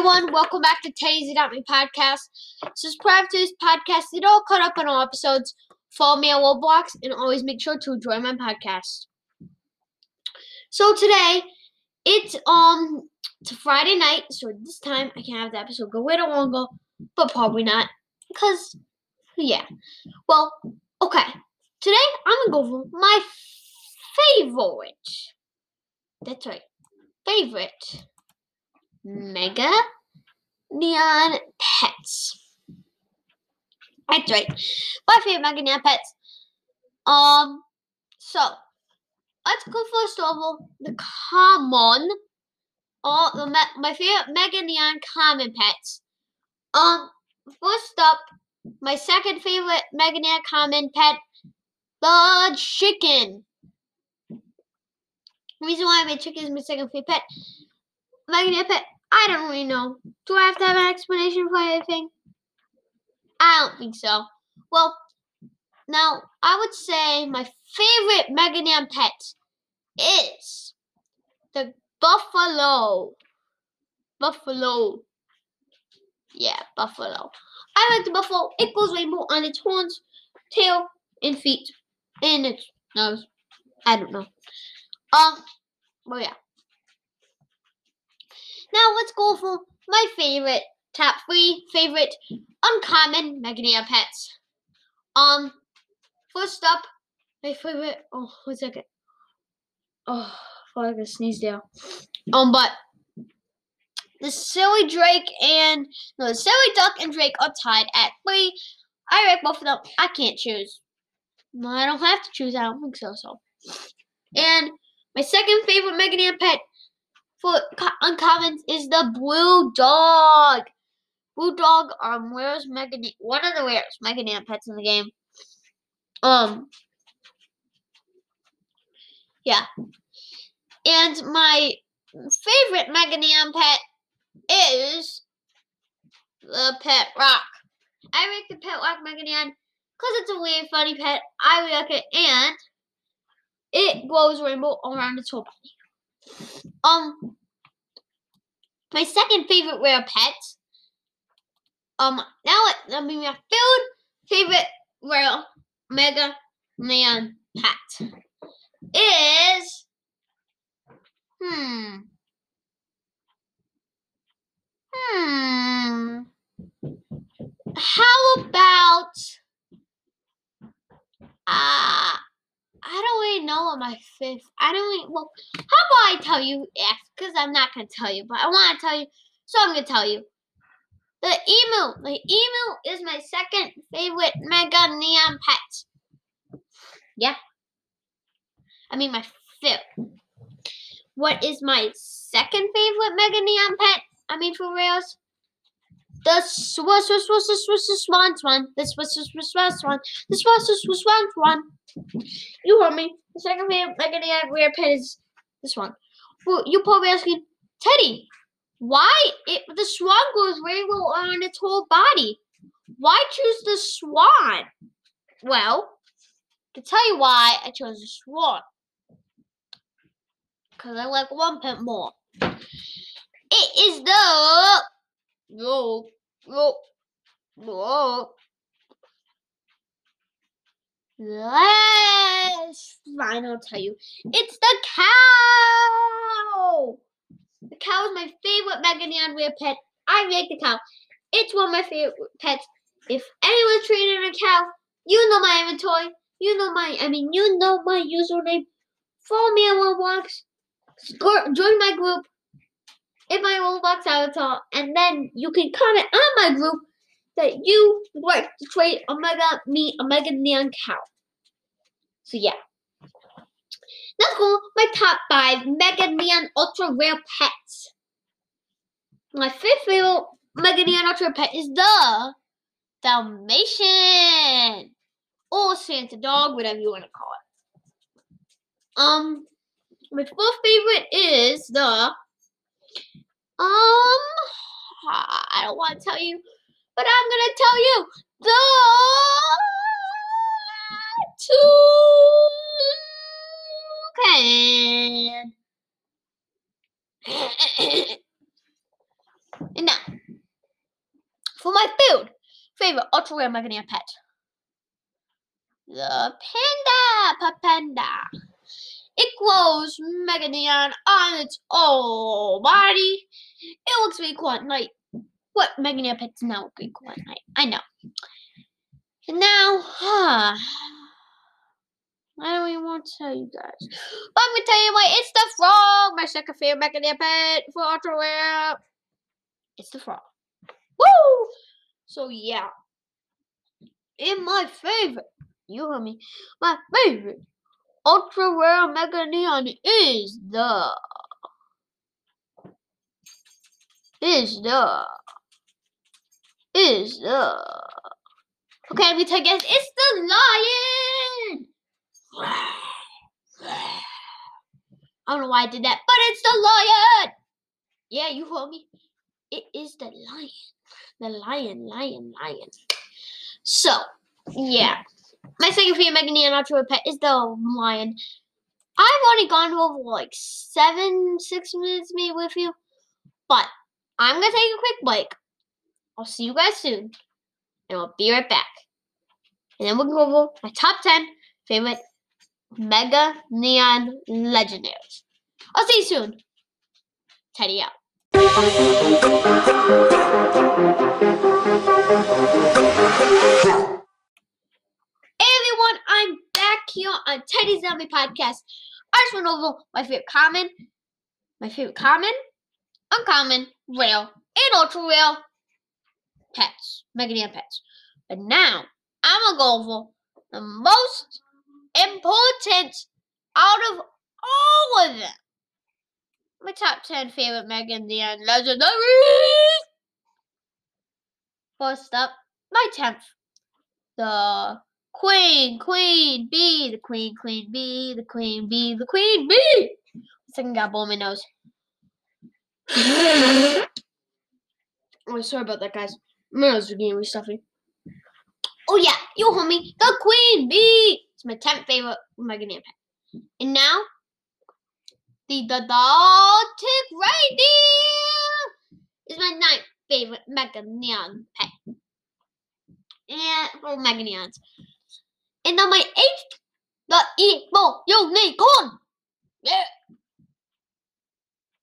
everyone. Welcome back to Teddy's Got Me podcast. Subscribe to this podcast. It all caught up on all episodes. Follow me on Roblox and always make sure to enjoy my podcast. So today, it's um it's Friday night, so this time I can have the episode go a little longer, but probably not. Because yeah. Well, okay. Today I'm gonna go for my favorite. That's right. Favorite Mega Neon Pets. That's right. My favorite Mega Neon Pets. Um, so let's go first of all the common. All the me- my favorite Mega Neon common pets. Um, first up, my second favorite Mega Neon common pet, the chicken. The Reason why I made chicken is my second favorite pet. Magnet pet, I don't really know. Do I have to have an explanation for anything? I don't think so. Well, now I would say my favorite Mega Neon pet is the buffalo. Buffalo. Yeah, buffalo. I like the buffalo. It goes rainbow on its horns, tail, and feet, and its nose. I don't know. Um, well, yeah. Now let's go for my favorite top three favorite uncommon Mega Neon pets. Um, first up, my favorite. Oh, one second. Oh, I like to sneeze there. Um, but the silly Drake and no, the silly duck and Drake are tied at three. I rank both of them. I can't choose. I don't have to choose. I don't think so. So, and my second favorite Megan pet for uncommons is the blue dog. Blue dog um rarest Mega one of the rarest Mega pets in the game. Um Yeah. And my favorite Mega pet is the pet rock. I like the pet rock Mega because it's a weird funny pet. I like it and it glows rainbow around its whole body. Um, my second favorite rare pet. Um, now it, I mean my third favorite rare mega man pet is hmm hmm. How about uh I my fifth. I don't really. Well, how about I tell you? Yes, because I'm not gonna tell you, but I want to tell you, so I'm gonna tell you. The emu. The emu is my second favorite mega neon pet. Yeah. I mean my fifth. What is my second favorite mega neon pet? I mean for reals. The swan swan swan swan swan swan. The swan swan swan swan. The swan swan swan swan. You heard me. The second favorite Man rare pet is this one. Well, you're probably asking, Teddy, why it the swan goes very well on its whole body? Why choose the swan? Well, to tell you why I chose the swan. Because I like one pet more. It is the no, no, no. Yes, fine, I'll tell you. It's the cow! The cow is my favorite Mega Neon rare pet. I like the cow. It's one of my favorite pets. If anyone's trading a cow, you know my inventory. You know my, I mean, you know my username. Follow me on Roblox. Join my group in my Roblox avatar, and then you can comment on my group that you like to trade Omega me Omega Neon Cow. So yeah. Let's go my top five Mega Neon Ultra Rare Pets. My fifth favorite Mega Neon Ultra Pet is the Dalmatian. Or Santa Dog, whatever you want to call it. Um, my fourth favorite is the um I don't want to tell you but I'm gonna tell you the toucan. And now, for my food, favorite ultra rare Meganeon pet. The panda, panda. It glows Meganeon on its whole body. It looks really cool at night. What Meganeon pets now look really cool at night? I know. And now, huh, I don't even want to tell you guys. But I'm going to tell you why it's the frog, my second favorite Meganeon pet for ultra rare. It's the frog. Woo! So, yeah. In my favorite, you heard me, my favorite ultra rare Meganeon is the is the is the. Okay I'm gonna you it's the lion! I don't know why I did that but it's the lion! Yeah you heard me? It is the lion. The lion lion lion. So yeah my second favorite Meganeon Ultra Pet is the lion. I've only gone over like seven, six minutes maybe with you. But I'm gonna take a quick break. I'll see you guys soon. And I'll be right back. And then we'll go over my top ten favorite Mega Neon Legendaries. I'll see you soon. Teddy out. Teddy Zombie Podcast. I just went over my favorite common, my favorite common, uncommon, rare, and ultra rare pets, Meganeon pets. But now I'm gonna go over the most important out of all of them. My top 10 favorite Meganeon legendaries. First up, my 10th, the Queen, queen bee, the queen, queen bee, the queen bee, the queen bee. Second got blow my nose. oh, sorry about that, guys. My nose is getting really stuffy. Oh yeah, you homie, the queen bee. It's my tenth favorite Meganeon pet. And now, the the Arctic reindeer is my ninth favorite Meganeon pet. And for Meganeons. And number eight, the evil unicorn. Yeah.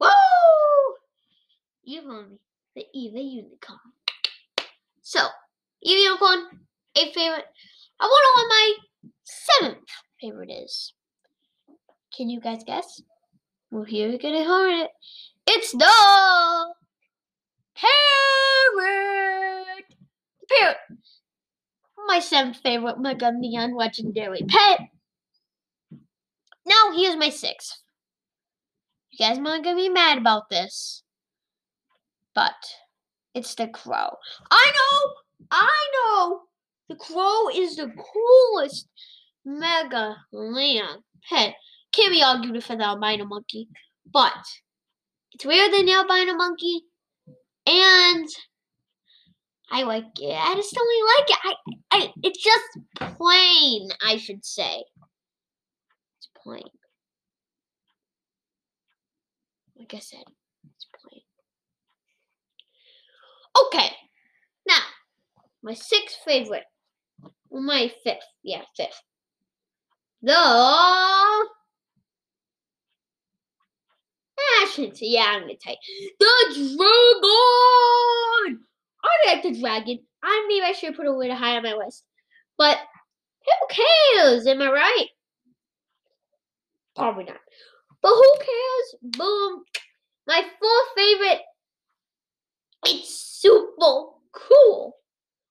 Woo! You me. The evil unicorn. So, evil unicorn, eighth favorite. I wonder what my seventh favorite is. Can you guys guess? Well, here gonna hear it. It's the my seventh favorite Meganeon legendary pet. Now here's my sixth. You guys might gonna be mad about this, but it's the crow. I know, I know. The crow is the coolest Mega Land pet. Can't be argued for the albino monkey, but it's weirder than the albino monkey, and I like it. I just don't really like it. I, I, it's just plain, I should say. It's plain. Like I said, it's plain. Okay, now my sixth favorite. My fifth. Yeah, fifth. The. Say. Yeah, I'm gonna you. The dragon. I like the dragon. I maybe I should put a way to high on my list. But who cares? Am I right? Probably not. But who cares? Boom. My fourth favorite. It's super cool.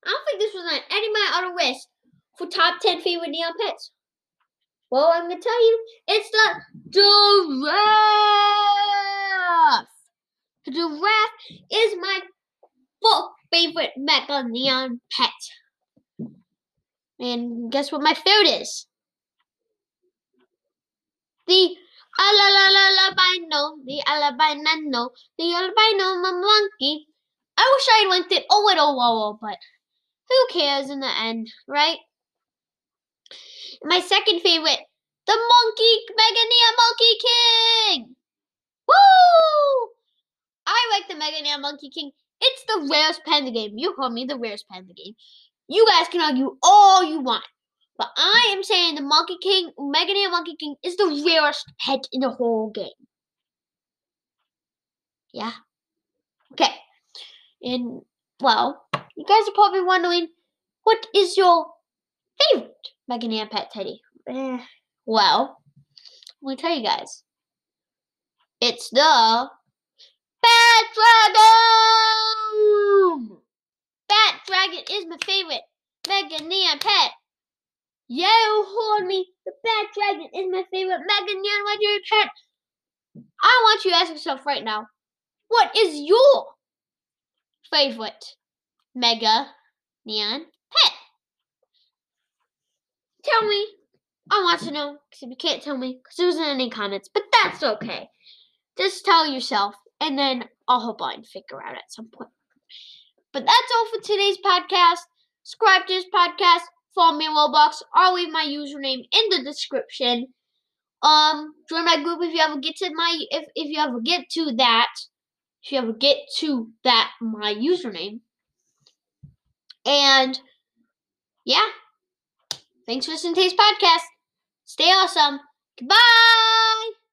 I don't think this was on any of my other lists for top 10 favorite neon pets. Well, I'm going to tell you, it's the giraffe. The giraffe is my favorite Mega Neon pet. And guess what my food is? The albino, the albino, the albino monkey. I wish I went it a little lower, but who cares in the end, right? My second favorite, the monkey, Mega Neon Monkey King. Woo! I like the Mega Man Monkey King. It's the rarest pet in the game. You call me the rarest pet in the game. You guys can argue all you want. But I am saying the Monkey King, Mega Man Monkey King, is the rarest pet in the whole game. Yeah. Okay. And, well, you guys are probably wondering, what is your favorite Mega Man pet, Teddy? Eh, well, let me tell you guys. It's the Bat Dragon! Bat Dragon is my favorite Mega Man pet. Yeah, hold me. The Bat Dragon is my favorite Mega Man legendary pet. I want you to ask yourself right now, what is your favorite Mega Man pet? Tell me. I want to know. Because if you can't tell me, because there wasn't any comments, but that's okay. Just tell yourself, and then I'll help and figure out at some point. But that's all for today's podcast. Subscribe to this podcast. Follow me on Roblox. I'll leave my username in the description. Um, join my group if you ever get to my if if you ever get to that. If you ever get to that my username. And yeah. Thanks for listening to today's podcast. Stay awesome. Goodbye.